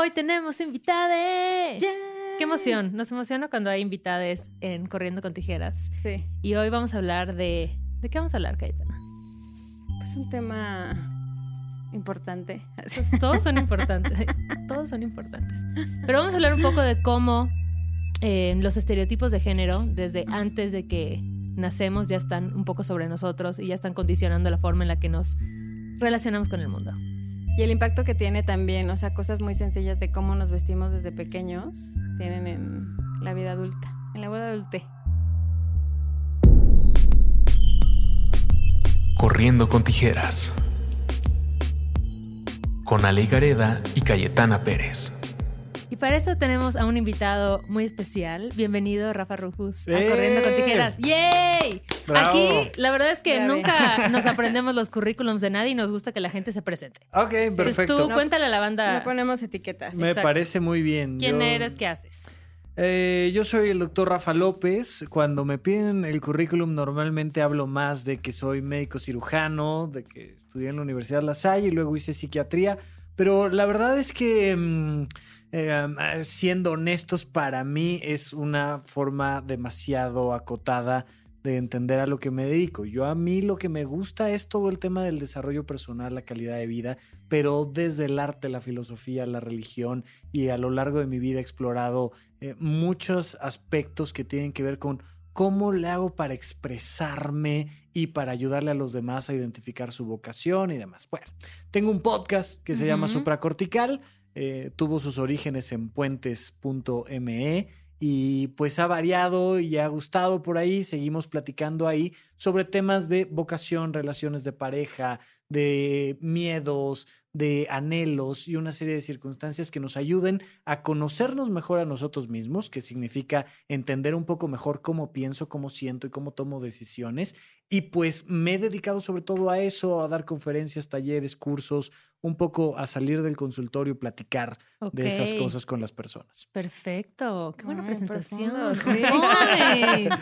Hoy tenemos invitades. Qué emoción. Nos emociona cuando hay invitades en Corriendo con Tijeras. Sí. Y hoy vamos a hablar de. ¿De qué vamos a hablar, Cayetana? Pues un tema importante. Pues todos son importantes. todos son importantes. Pero vamos a hablar un poco de cómo eh, los estereotipos de género, desde antes de que nacemos, ya están un poco sobre nosotros y ya están condicionando la forma en la que nos relacionamos con el mundo. Y el impacto que tiene también, o sea, cosas muy sencillas de cómo nos vestimos desde pequeños, tienen en la vida adulta, en la vida adulta. Corriendo con tijeras. Con Ale Gareda y Cayetana Pérez. Y para eso tenemos a un invitado muy especial. Bienvenido, Rafa Rufus, a ¡Eh! Corriendo con Tijeras. ¡Yay! Bravo. Aquí, la verdad es que Ya ves. nunca nos aprendemos los currículums de nadie y nos gusta que la gente se presente. Ok, Entonces perfecto. tú cuéntale a la banda No ponemos etiquetas. Me Exacto. parece muy bien. quién Yo- eres, qué haces. Eh, yo soy el doctor Rafa López. Cuando me piden el currículum, normalmente hablo más de que soy médico cirujano, de que estudié en la Universidad La Salle y luego hice psiquiatría. Pero la verdad es que, mm, eh, siendo honestos, para mí es una forma demasiado acotada de entender a lo que me dedico. Yo a mí lo que me gusta es todo el tema del desarrollo personal, la calidad de vida, pero desde el arte, la filosofía, la religión y a lo largo de mi vida he explorado eh, muchos aspectos que tienen que ver con cómo le hago para expresarme y para ayudarle a los demás a identificar su vocación y demás. Bueno, tengo un podcast que se llama. Supracortical, eh, tuvo sus orígenes en puentes.me y pues ha variado y ha gustado por ahí. Seguimos platicando ahí sobre temas de vocación, relaciones de pareja, de miedos, de anhelos y una serie de circunstancias que nos ayuden a conocernos mejor a nosotros mismos, que significa entender un poco mejor cómo pienso, cómo siento y cómo tomo decisiones. Y pues me he dedicado sobre todo a eso, a dar conferencias, talleres, cursos, un poco a salir del consultorio y platicar de esas cosas con las personas. Perfecto, qué buena Ay, presentación. profundo, sí. Ay.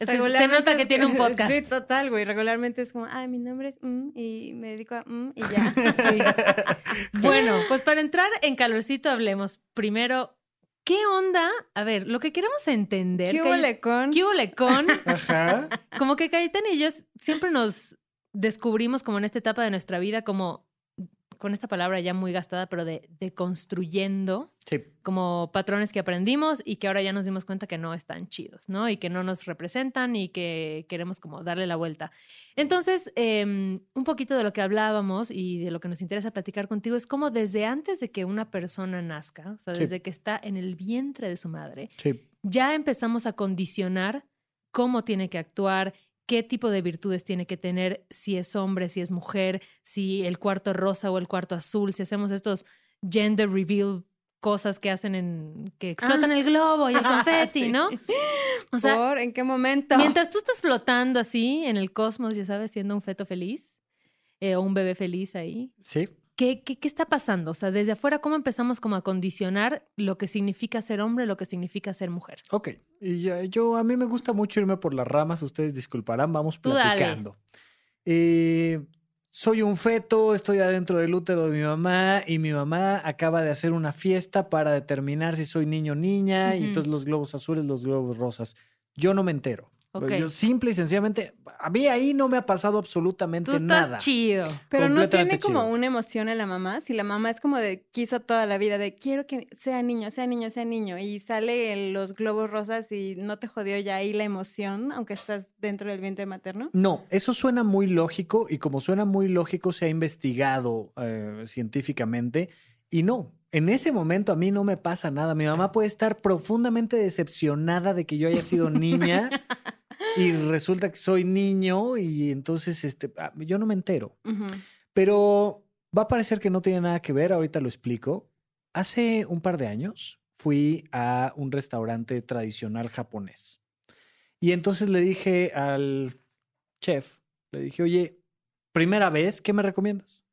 Es que se Regularmente nota que tiene un podcast. Sí, total, güey. Regularmente es como, ay, mi nombre es mm, y me dedico a mm, y ya. Sí. Bueno, pues para entrar en calorcito hablemos primero, ¿qué onda? A ver, lo que queremos entender. ¿Qué huele con? ¿Qué huele con? Ajá. Como que Cayetana y yo siempre nos descubrimos como en esta etapa de nuestra vida, como con esta palabra ya muy gastada, pero de, de construyendo Sí. como patrones que aprendimos y que ahora ya nos dimos cuenta que no están chidos, ¿no? Y que no nos representan y que queremos como darle la vuelta. Entonces, eh, un poquito de lo que hablábamos y de lo que nos interesa platicar contigo es como desde antes de que una persona nazca, o sea, Sí. desde que está en el vientre de su madre, Sí. ya empezamos a condicionar cómo tiene que actuar, qué tipo de virtudes tiene que tener, si es hombre, si es mujer, si el cuarto rosa o el cuarto azul, si hacemos estos gender reveal cosas que hacen en que explotan Ah. el globo y el confeti, Sí. ¿no? O sea, ¿Por? ¿En qué momento? mientras tú estás flotando así en el cosmos, ya sabes, siendo un feto feliz eh, o un bebé feliz ahí, Sí. ¿Qué, qué, qué está pasando? O sea, desde afuera, ¿cómo empezamos como a condicionar lo que significa ser hombre, lo que significa ser mujer? Ok, y yo a mí me gusta mucho irme por las ramas, ustedes disculparán, vamos platicando. Eh, soy un feto, estoy adentro del útero de mi mamá y mi mamá acaba de hacer una fiesta para determinar si soy niño o niña y entonces los globos azules, los globos rosas. Yo no me entero. Ok. Yo simple y sencillamente, a mí ahí no me ha pasado absolutamente Tú estás nada. chido. Pero no tiene como chido. una emoción en la mamá. Si la mamá es como de quiso toda la vida de quiero que sea niño, sea niño, sea niño. Y sale los globos rosas y no te jodió ya ahí la emoción, aunque estás dentro del vientre materno. No, eso suena muy lógico y como suena muy lógico se ha investigado eh, científicamente y no, en ese momento a mí no me pasa nada. Mi mamá puede estar profundamente decepcionada de que yo haya sido niña y resulta que soy niño y entonces este, ah, yo no me entero. Pero va a parecer que no tiene nada que ver, ahorita lo explico. Hace un par de años fui a un restaurante tradicional japonés. Y entonces le dije al chef, le dije, oye, primera vez, ¿qué me recomiendas?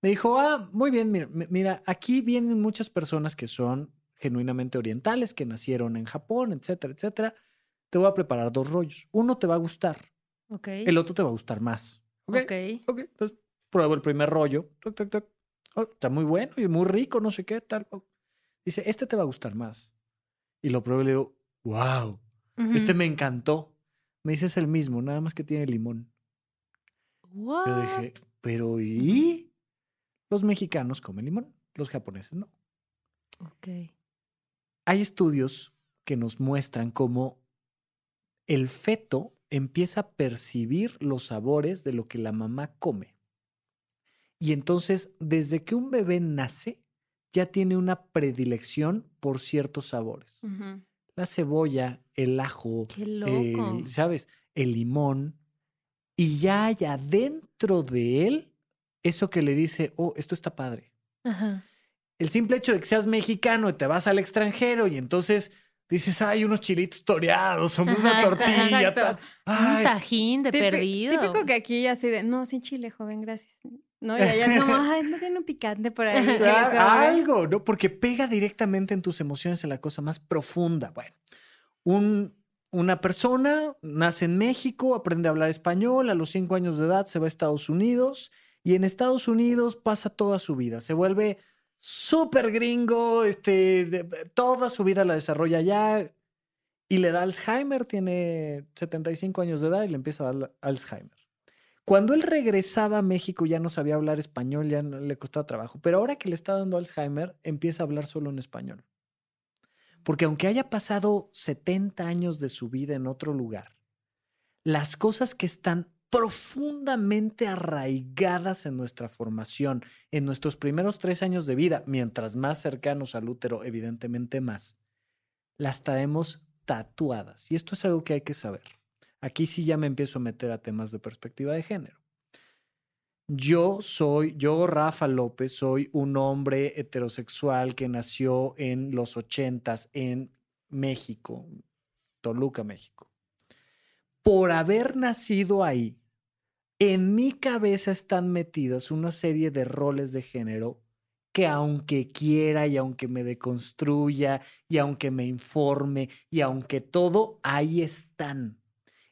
Me dijo, ah, muy bien, mira, mi- mira, aquí vienen muchas personas que son genuinamente orientales, que nacieron en Japón, etcétera, etcétera. Te voy a preparar dos rollos. Uno te va a gustar, Ok. el otro te va a gustar más. ¿Ok? Ok. Ok, entonces pruebo el primer rollo. Toc, toc, toc. Oh, está muy bueno y muy rico, no sé qué tal. Oh. Dice, este te va a gustar más. Y lo probé y le digo, wow, este me encantó. Me dice, es el mismo, nada más que tiene limón. Yo dije, pero ¿y? Los mexicanos comen limón, los japoneses no. Ok. Hay estudios que nos muestran cómo el feto empieza a percibir los sabores de lo que la mamá come. Y entonces, desde que un bebé nace, ya tiene una predilección por ciertos sabores. La cebolla, el ajo, el- ¿sabes? El limón. Y ya hay adentro de él eso que le dice, oh, esto está padre. Ajá. El simple hecho de que seas mexicano y te vas al extranjero y entonces dices, ay, unos chilitos toreados o una tortilla. exacto. tal. Un Ay, tajín de Típi- perdido. Típico que aquí así de, no, sin chile, joven, gracias. No, y allá es como, ay, no tiene un picante por ahí. Claro, sobre". algo, ¿no? Porque pega directamente en tus emociones en la cosa más profunda. Bueno, un, una persona nace en México, aprende a hablar español, a los cinco años de edad se va a Estados Unidos y en Estados Unidos pasa toda su vida, se vuelve súper gringo, este, toda su vida la desarrolla allá y le da Alzheimer, tiene 75 años de edad y le empieza a dar Alzheimer. Cuando él regresaba a México ya no sabía hablar español, ya no le costaba trabajo, pero ahora que le está dando Alzheimer, empieza a hablar solo en español. Porque aunque haya pasado 70 años de su vida en otro lugar, las cosas que están profundamente arraigadas en nuestra formación, en nuestros primeros tres años de vida, mientras más cercanos al útero, evidentemente más, las traemos tatuadas. Y esto es algo que hay que saber. Aquí sí ya me empiezo a meter a temas de perspectiva de género. Yo soy, yo Rafa López, soy un hombre heterosexual que nació en los ochentas en México, Toluca, México. Por haber nacido ahí, en mi cabeza están metidas una serie de roles de género que aunque quiera y aunque me deconstruya y aunque me informe y aunque todo, ahí están.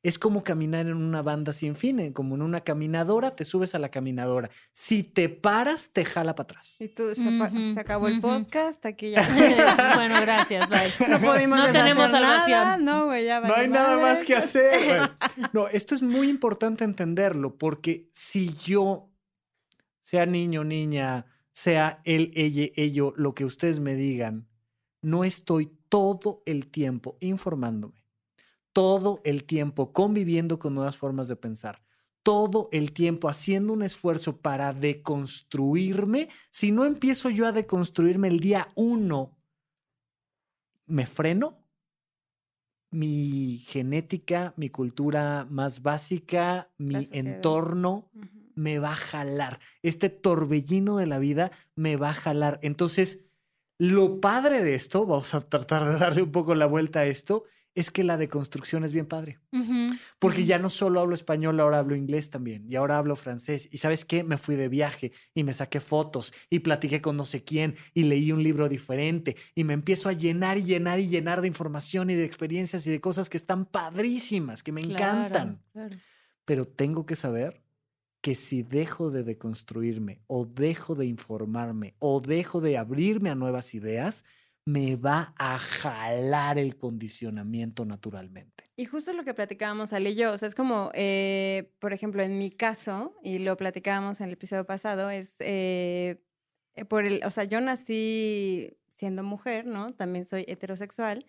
Es como caminar en una banda sin fin, como en una caminadora, te subes a la caminadora. Si te paras, te jala para atrás. Y tú, se, acabó el podcast, aquí ya. bueno, gracias, bye. No pudimos No tenemos nada. No, güey, ya No hay nada más que hacer. güey. No, esto es muy importante entenderlo, porque si yo, sea niño, niña, sea él, ella, ello, lo que ustedes me digan, no estoy todo el tiempo informándome, todo el tiempo conviviendo con nuevas formas de pensar, todo el tiempo haciendo un esfuerzo para deconstruirme, si no empiezo yo a deconstruirme el día uno, me freno mi genética, mi cultura más básica, mi entorno me va a jalar. Este torbellino de la vida me va a jalar. Entonces, lo padre de esto, vamos a tratar de darle un poco la vuelta a esto, es que la deconstrucción es bien padre. Porque ya no solo hablo español, ahora hablo inglés también. Y ahora hablo francés. Y sabes qué? Me fui de viaje y me saqué fotos y platiqué con no sé quién y leí un libro diferente. Y me empiezo a llenar y llenar y llenar de información y de experiencias y de cosas que están padrísimas, que me Claro, encantan. claro. Pero tengo que saber que si dejo de deconstruirme o dejo de informarme o dejo de abrirme a nuevas ideas, me va a jalar el condicionamiento naturalmente. Y justo lo que platicábamos Ale y yo, o sea, es como, eh, por ejemplo, en mi caso, y lo platicábamos en el episodio pasado, es eh, eh, por el, o sea, yo nací siendo mujer, ¿no? También soy heterosexual,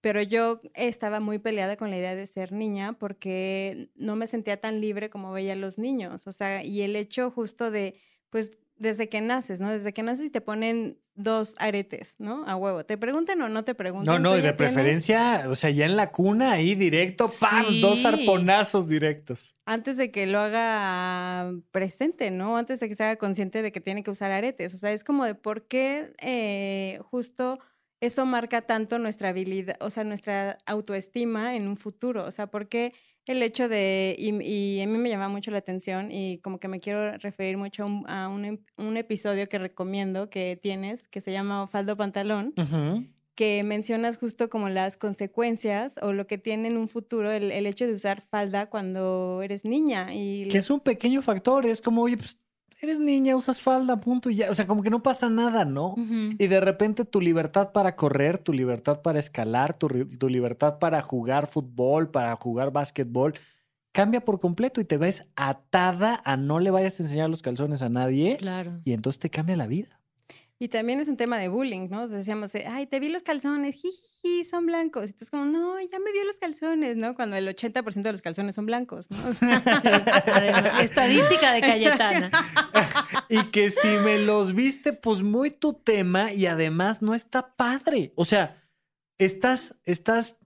pero yo estaba muy peleada con la idea de ser niña porque no me sentía tan libre como veía a los niños, o sea, y el hecho justo de, pues, desde que naces, ¿no? Desde que naces y te ponen dos aretes, ¿no? A huevo. Te pregunten o no te pregunten. No, no, y de tienes- preferencia, o sea, ya en la cuna, ahí directo, ¡pam! Dos arponazos directos. antes de que lo haga presente, ¿no? Antes de que se haga consciente de que tiene que usar aretes. O sea, es como de por qué eh, justo eso marca tanto nuestra habilidad, o sea, nuestra autoestima en un futuro. O sea, por qué el hecho de, y, y a mí me llama mucho la atención y como que me quiero referir mucho a un, a un em- un episodio que recomiendo que tienes, que se llama Faldo Pantalón que mencionas justo como las consecuencias o lo que tiene en un futuro el, el hecho de usar falda cuando eres niña. Y Que es un pequeño factor, es como, oye, pues eres niña, usas falda, punto y ya. O sea, como que no pasa nada, ¿no? Y de repente tu libertad para correr, tu libertad para escalar, tu, tu libertad para jugar fútbol, para jugar básquetbol, cambia por completo y te ves atada a no le vayas a enseñar los calzones a nadie Claro. y entonces te cambia la vida. Y también es un tema de bullying, ¿no? Decíamos, ay, te vi los calzones, jiji, son blancos. Y entonces como, no, ya me vio los calzones, ¿no? Cuando el 80% de los calzones son blancos, ¿no? O sea, Sí, además, estadística de Cayetana. Y que si me los viste, pues muy tu tema y además no está padre. O sea, estás, estás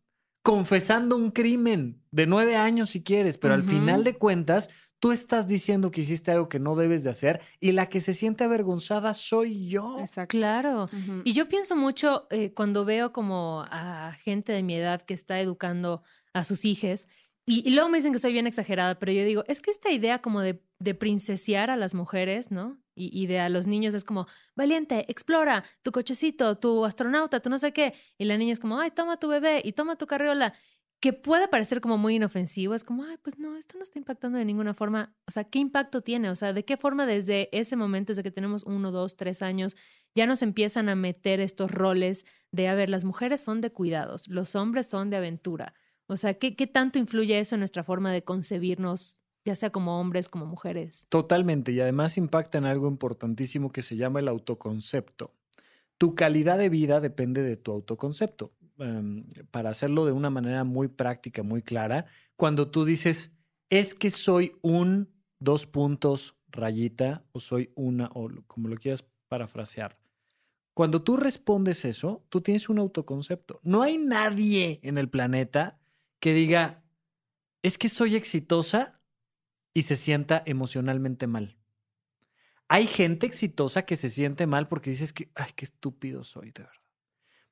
confesando un crimen de nueve años si quieres, pero al final de cuentas, tú estás diciendo que hiciste algo que no debes de hacer y la que se siente avergonzada soy yo. Exacto. Claro. Y yo pienso mucho eh, cuando veo como a gente de mi edad que está educando a sus hijas, y, y luego me dicen que soy bien exagerada, pero yo digo, es que esta idea como de, de princesear a las mujeres, ¿no? Y, y de a los niños es como, valiente, explora tu cochecito, tu astronauta, tu no sé qué. Y la niña es como, ay, toma tu bebé y toma tu carriola. Que puede parecer como muy inofensivo, es como, ay, pues no, esto no está impactando de ninguna forma. O sea, ¿qué impacto tiene? O sea, ¿de qué forma desde ese momento, desde que tenemos uno, dos, tres años, ya nos empiezan a meter estos roles de, a ver, las mujeres son de cuidados, los hombres son de aventura. O sea, ¿qué, qué tanto influye eso en nuestra forma de concebirnos, ya sea como hombres, como mujeres? Totalmente, y además impacta en algo importantísimo que se llama el autoconcepto. Tu calidad de vida depende de tu autoconcepto. Em, para hacerlo de una manera muy práctica, muy clara, cuando tú dices, es que soy un dos puntos rayita o soy una, o como lo quieras parafrasear. Cuando tú respondes eso, tú tienes un autoconcepto. No hay nadie en el planeta que diga, es que soy exitosa y se sienta emocionalmente mal. Hay gente exitosa que se siente mal porque dices que, ay, qué estúpido soy, de verdad.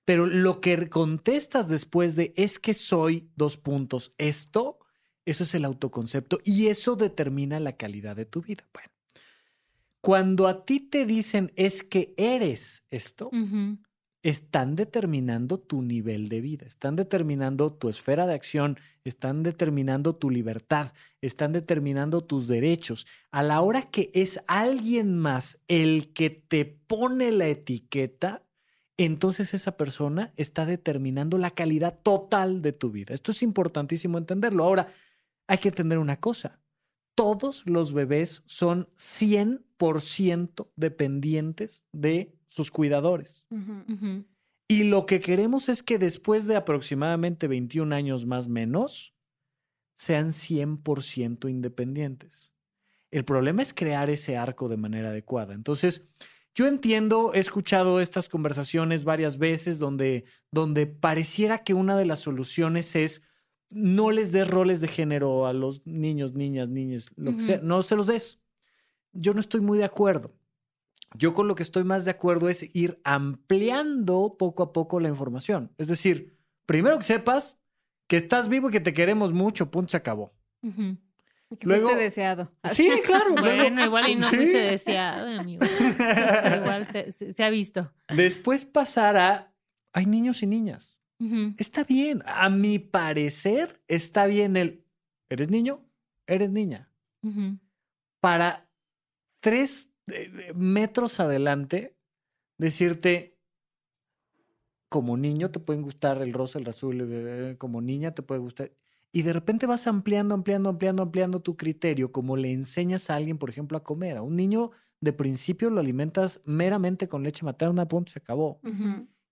Pero lo que contestas después de es que soy dos puntos, esto, eso es el autoconcepto y eso determina la calidad de tu vida. Bueno, cuando a ti te dicen es que eres esto, están determinando tu nivel de vida, están determinando tu esfera de acción, están determinando tu libertad, están determinando tus derechos. A la hora que es alguien más el que te pone la etiqueta, entonces esa persona está determinando la calidad total de tu vida. Esto es importantísimo entenderlo. Ahora, hay que entender una cosa. Todos los bebés son 100% dependientes de sus cuidadores. Y lo que queremos es que después de aproximadamente 21 años más menos, sean 100% independientes. El problema es crear ese arco de manera adecuada. Entonces, yo entiendo, he escuchado estas conversaciones varias veces donde, donde pareciera que una de las soluciones es no les des roles de género a los niños, niñas, niños, lo que sea, no se los des. Yo no estoy muy de acuerdo. Yo con lo que estoy más de acuerdo es ir ampliando poco a poco la información. Es decir, primero que sepas que estás vivo y que te queremos mucho, punto, se acabó. Que Luego- fuiste deseado. Sí, claro. luego- Bueno, igual y no Sí. fuiste deseado, amigo. Pero igual se, se- se ha visto. Después pasar a, hay niños y niñas. Está bien. A mi parecer, está bien el, ¿eres niño? ¿Eres niña? Para tres eh, metros adelante, decirte, como niño te pueden gustar el rosa, el azul, eh, como niña te puede gustar. Y de repente vas ampliando, ampliando, ampliando, ampliando tu criterio, como le enseñas a alguien, por ejemplo, a comer. A un niño de principio lo alimentas meramente con leche materna, punto, se acabó.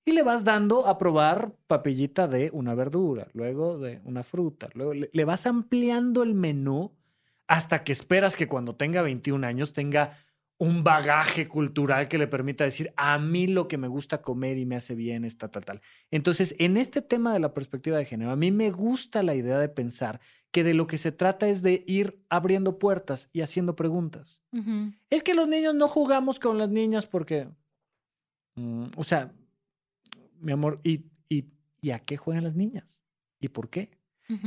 Y le vas dando a probar papillita de una verdura, luego de una fruta, luego le, le vas ampliando el menú hasta que esperas que cuando tenga 21 años tenga un bagaje cultural que le permita decir, a mí lo que me gusta comer y me hace bien es tal, tal, tal. Entonces, en este tema de la perspectiva de género, a mí me gusta la idea de pensar que de lo que se trata es de ir abriendo puertas y haciendo preguntas. Es que los niños no jugamos con las niñas porque, mm, o sea, mi amor, ¿y, y, ¿y a qué juegan las niñas? ¿Y por qué?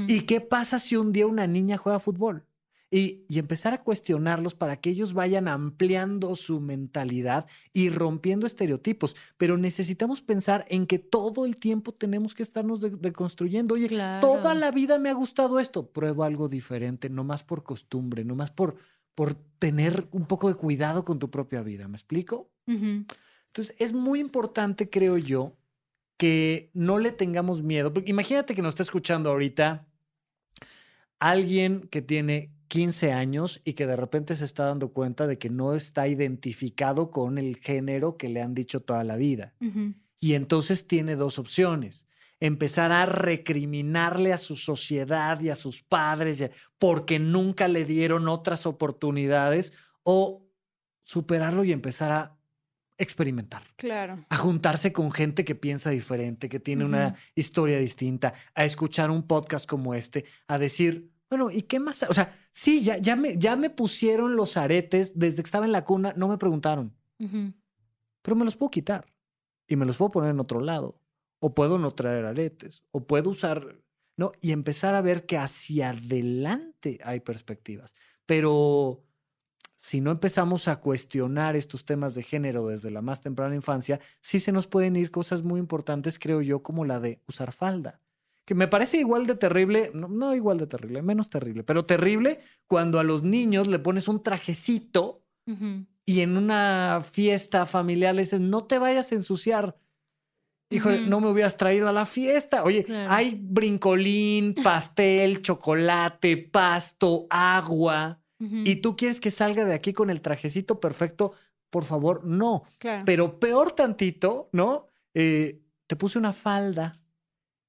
¿Y qué pasa si un día una niña juega fútbol? Y, y empezar a cuestionarlos para que ellos vayan ampliando su mentalidad y rompiendo estereotipos. Pero necesitamos pensar en que todo el tiempo tenemos que estarnos de- deconstruyendo. Oye, Claro. toda la vida me ha gustado esto. Pruebo algo diferente, no más por costumbre, no más por, por tener un poco de cuidado con tu propia vida. ¿Me explico? Entonces, es muy importante, creo yo, que no le tengamos miedo. Porque imagínate que nos está escuchando ahorita alguien que tiene 15 años y que de repente se está dando cuenta de que no está identificado con el género que le han dicho toda la vida. Y entonces tiene dos opciones. Empezar a recriminarle a su sociedad y a sus padres porque nunca le dieron otras oportunidades o superarlo y empezar a experimentar Claro. a juntarse con gente que piensa diferente, que tiene una historia distinta, a escuchar un podcast como este, a decir, bueno, ¿y qué más? O sea, sí, ya, ya, me, ya me pusieron los aretes desde que estaba en la cuna, no me preguntaron, pero me los puedo quitar y me los puedo poner en otro lado, o puedo no traer aretes, o puedo usar, ¿no? Y empezar a ver que hacia adelante hay perspectivas, pero si no empezamos a cuestionar estos temas de género desde la más temprana infancia, sí se nos pueden ir cosas muy importantes, creo yo, como la de usar falda. Que me parece igual de terrible, no, no igual de terrible, menos terrible, pero terrible cuando a los niños le pones un trajecito y en una fiesta familiar le dicen, no te vayas a ensuciar. Híjole, no me hubieras traído a la fiesta. Oye, Claro. hay brincolín, pastel, chocolate, pasto, agua y tú quieres que salga de aquí con el trajecito perfecto, por favor, no. Claro. Pero peor tantito, ¿no? Eh, te puse una falda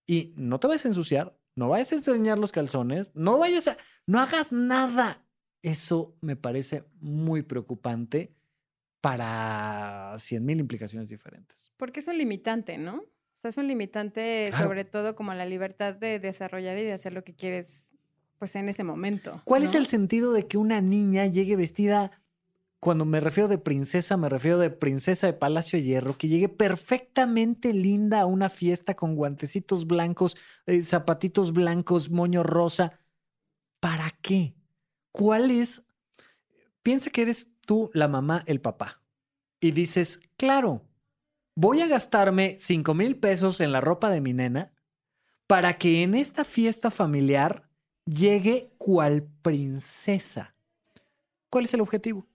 y no te vayas a ensuciar, no vayas a enseñar los calzones, no vayas a, no hagas nada. Eso me parece muy preocupante para cien mil implicaciones diferentes. Porque es un limitante, ¿no? O sea, es un limitante Claro. sobre todo como la libertad de desarrollar y de hacer lo que quieres, pues en ese momento. ¿Cuál es el sentido de que una niña llegue vestida, cuando me refiero de princesa, me refiero de princesa de Palacio Hierro, que llegue perfectamente linda a una fiesta con guantecitos blancos, eh, zapatitos blancos, moño rosa? ¿Para qué? ¿Cuál es? Piensa que eres tú la mamá, el papá. Y dices, claro, voy a gastarme cinco mil pesos en la ropa de mi nena para que en esta fiesta familiar llegue cual princesa. ¿Cuál es el objetivo?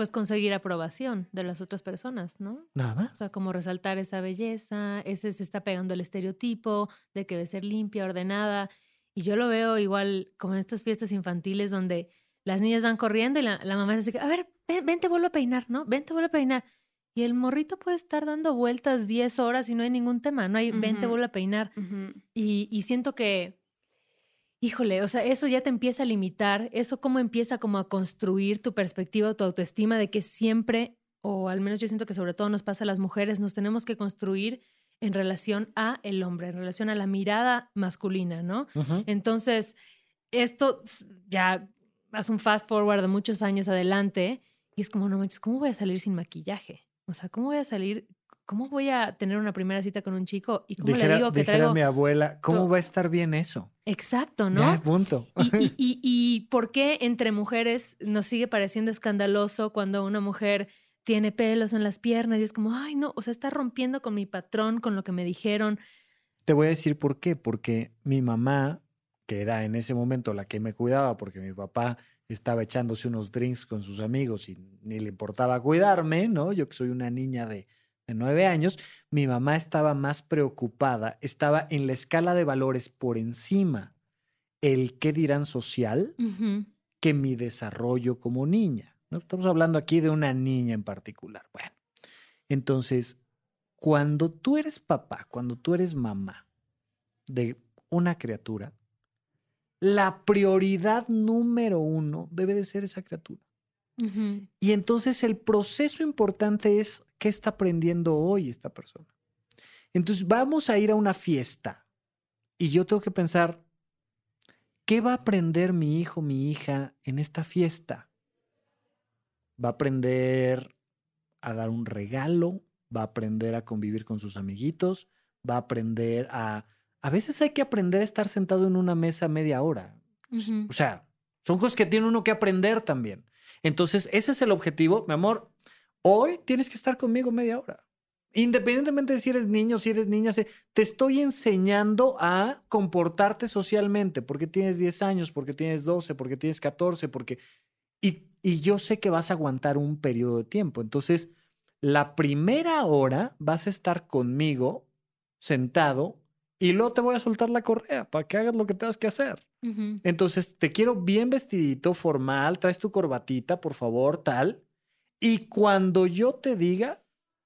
Pues conseguir aprobación de las otras personas, ¿no? Nada O más. sea, como resaltar esa belleza, ese se está pegando el estereotipo de que debe ser limpia, ordenada. Y yo lo veo igual como en estas fiestas infantiles donde las niñas van corriendo y la, la mamá dice, a ver, ven, ven, te vuelvo a peinar, ¿no? Ven, te vuelvo a peinar. Y el morrito puede estar dando vueltas 10 horas y no hay ningún tema, no hay, ven, te vuelvo a peinar. Y, y siento que, híjole, o sea, eso ya te empieza a limitar, eso cómo empieza como a construir tu perspectiva, tu autoestima de que siempre, o al menos yo siento que sobre todo nos pasa a las mujeres, nos tenemos que construir en relación a el hombre, en relación a la mirada masculina, ¿no? Entonces, esto ya hace un fast forward de muchos años adelante y es como, no manches, ¿cómo voy a salir sin maquillaje? O sea, ¿cómo voy a salir? ¿Cómo voy a tener una primera cita con un chico? ¿Y cómo Dijera, le digo que traigo? mi abuela, ¿cómo va a estar bien eso? Exacto, ¿no? Ya, punto. Y, y, y, y por qué entre mujeres nos sigue pareciendo escandaloso cuando una mujer tiene pelos en las piernas y es como, ay, no, o sea, está rompiendo con mi patrón, con lo que me dijeron. Te voy a decir por qué. Porque mi mamá, que era en ese momento la que me cuidaba, porque mi papá estaba echándose unos drinks con sus amigos y ni le importaba cuidarme, ¿no? Yo que soy una niña de, de nueve años, mi mamá estaba más preocupada, estaba en la escala de valores por encima el qué dirán social que mi desarrollo como niña. ¿no? Estamos hablando aquí de una niña en particular. Bueno, entonces, cuando tú eres papá, cuando tú eres mamá de una criatura, la prioridad número uno debe de ser esa criatura. Y entonces el proceso importante es qué está aprendiendo hoy esta persona. Entonces vamos a ir a una fiesta y yo tengo que pensar, ¿qué va a aprender mi hijo, mi hija en esta fiesta? ¿Va a aprender a dar un regalo? ¿Va a aprender a convivir con sus amiguitos? ¿Va a aprender a... A veces hay que aprender a estar sentado en una mesa media hora. O sea, son cosas que tiene uno que aprender también. Entonces, ese es el objetivo. Mi amor, hoy tienes que estar conmigo media hora. Independientemente de si eres niño, si eres niña, te estoy enseñando a comportarte socialmente, porque tienes 10 años, porque tienes 12, porque tienes 14, porque... Y, y yo sé que vas a aguantar un periodo de tiempo. Entonces, la primera hora vas a estar conmigo, sentado, y luego te voy a soltar la correa para que hagas lo que tengas que hacer. Entonces, te quiero bien vestidito, formal, traes tu corbatita, por favor, tal. Y cuando yo te diga,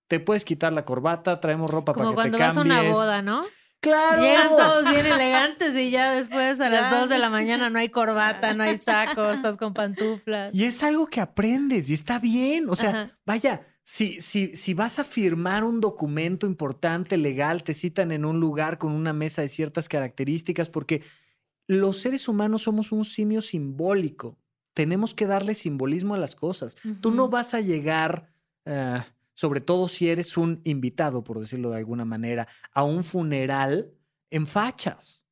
te puedes quitar la corbata, traemos ropa Como para que cuando te vas a cambies. una boda, ¿no? ¡Claro! Llegan todos bien elegantes y ya después a las Ya. 2 de la mañana no hay corbata, no hay saco, estás con pantuflas. Y es algo que aprendes y está bien. O sea, Ajá. vaya, si, si, si vas a firmar un documento importante, legal, te citan en un lugar con una mesa de ciertas características, porque los seres humanos somos un simio simbólico. Tenemos que darle simbolismo a las cosas. Tú no vas a llegar, eh, sobre todo si eres un invitado, por decirlo de alguna manera, a un funeral en fachas.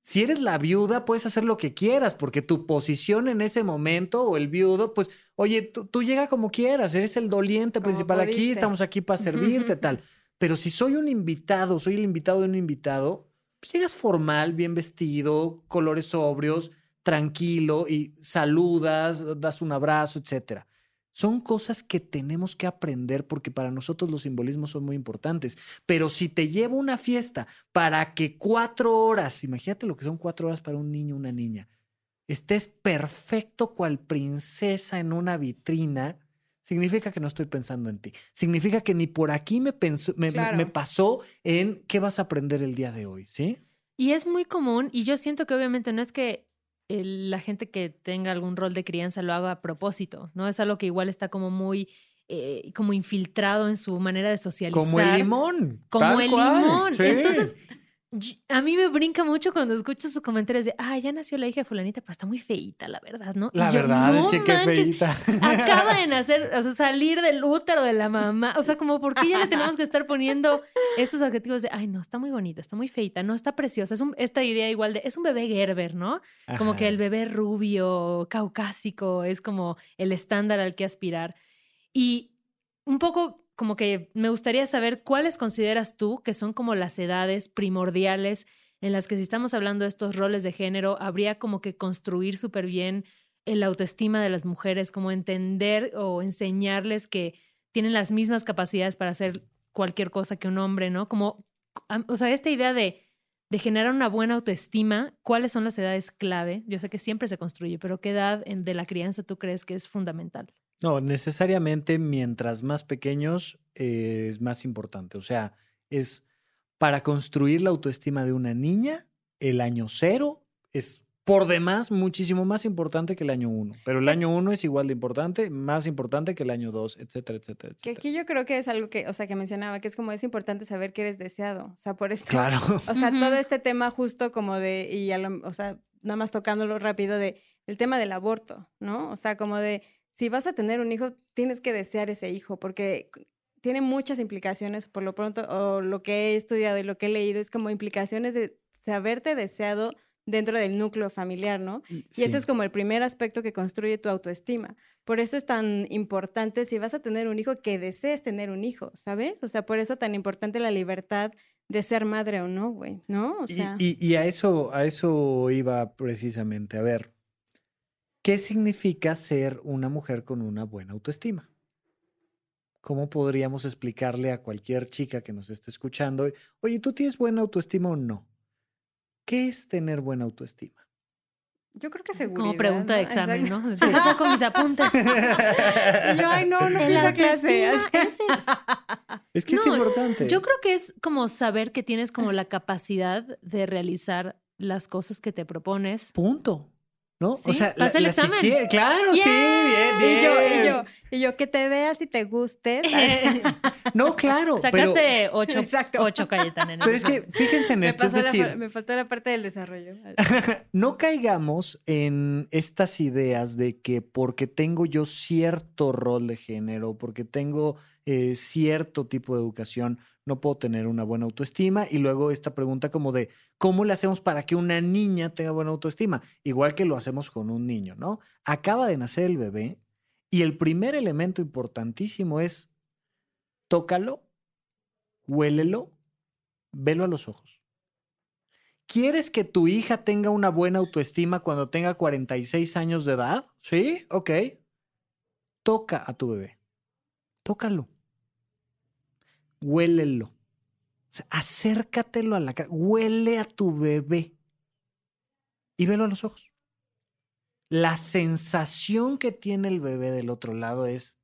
Si eres la viuda, puedes hacer lo que quieras, porque tu posición en ese momento o el viudo, pues, oye, tú, tú llega como quieras, eres el doliente Como principal aquí, estamos aquí para servirte, tal. Pero si soy un invitado, soy el invitado de un invitado, pues llegas formal, bien vestido, colores sobrios, tranquilo y saludas, das un abrazo, etcétera. Son cosas que tenemos que aprender porque para nosotros los simbolismos son muy importantes. Pero si te llevo una fiesta para que cuatro horas, imagínate lo que son cuatro horas para un niño o una niña, estés perfecto cual princesa en una vitrina, significa que no estoy pensando en ti. Significa que ni por aquí me, pensó- me, me- Claro. me pasó en qué vas a aprender el día de hoy, ¿sí? Y es muy común, y yo siento que obviamente no es que el- la gente que tenga algún rol de crianza lo haga a propósito, ¿no? Es algo que igual está como muy, eh, como infiltrado en su manera de socializar. Como el limón. Como el cual, limón. sí. Entonces, a mí me brinca mucho cuando escucho sus comentarios de, ah, ya nació la hija de fulanita, pero está muy feíta, la verdad, ¿no? La yo, verdad es "No que qué feíta. Acaba de nacer, o sea, salir del útero de la mamá. O sea, como, ¿por qué ya le tenemos que estar poniendo estos adjetivos de, ay, no, está muy bonita, está muy feita, no, está preciosa? Es un- esta idea igual de, es un bebé Gerber, ¿no? Como que el bebé rubio, caucásico, es como el estándar al que aspirar. Y un poco como que me gustaría saber cuáles consideras tú que son como las edades primordiales en las que si estamos hablando de estos roles de género, habría como que construir súper bien el autoestima de las mujeres, como entender o enseñarles que tienen las mismas capacidades para hacer cualquier cosa que un hombre, ¿no? Como, o sea, esta idea de, de generar una buena autoestima, ¿cuáles son las edades clave? Yo sé que siempre se construye, pero ¿qué edad de la crianza tú crees que es fundamental? No, necesariamente mientras más pequeños eh, es más importante. O sea, es para construir la autoestima de una niña, el año cero es por demás muchísimo más importante que el año uno. Pero el Que- año uno es igual de importante, más importante que el año dos, etcétera, etcétera, Que etcétera. aquí yo creo que es algo que, o sea, que mencionaba, que es como es importante saber que eres deseado. O sea, por esto. Claro. O sea, todo este tema justo como de, y a lo- o sea, nada más tocándolo rápido, de el tema del aborto, ¿no? O sea, como de, si vas a tener un hijo, tienes que desear ese hijo, porque tiene muchas implicaciones, por lo pronto, o lo que he estudiado y lo que he leído, es como implicaciones de saberte deseado dentro del núcleo familiar, ¿no? Y ese Sí. es como el primer aspecto que construye tu autoestima. Por eso es tan importante si vas a tener un hijo que desees tener un hijo, ¿sabes? O sea, por eso tan importante la libertad de ser madre o no, güey, ¿no? O Y- y, y a eso, a eso iba precisamente. A ver, ¿qué significa ser una mujer con una buena autoestima? ¿Cómo podríamos explicarle a cualquier chica que nos esté escuchando, oye, ¿tú tienes buena autoestima o no? ¿Qué es tener buena autoestima? yo creo que seguridad. Como pregunta de examen. ¿no? Deja saco mis apuntes. Y yo, ay, no, no fui a clase. es el- Es que es importante. Yo creo que es como saber que tienes como la capacidad de realizar las cosas que te propones. Punto. ¿No? Sí, o sea, pasa el las que examen. Claro, sí, bien, bien. Y yo, y yo, y yo, que te veas y te gustes. No, claro. pero- Sacaste ocho, Exacto. ocho Cayetana. en el Pero es que fíjense en me, esto, es la decir, me faltó la parte del desarrollo. no caigamos en estas ideas de que porque tengo yo cierto rol de género, porque tengo eh, cierto tipo de educación, no puedo tener una buena autoestima. Y luego esta pregunta como de, ¿cómo le hacemos para que una niña tenga buena autoestima? Igual que lo hacemos con un niño, ¿no? Acaba de nacer el bebé y el primer elemento importantísimo es, tócalo huélelo, velo a los ojos. ¿Quieres que tu hija tenga una buena autoestima cuando tenga 46 años de edad? Sí, ok. Toca a tu bebé. Tócalo. Huélelo. O sea, acércatelo a la cara. Huele a tu bebé. Y velo a los ojos. La sensación que tiene el bebé del otro lado es,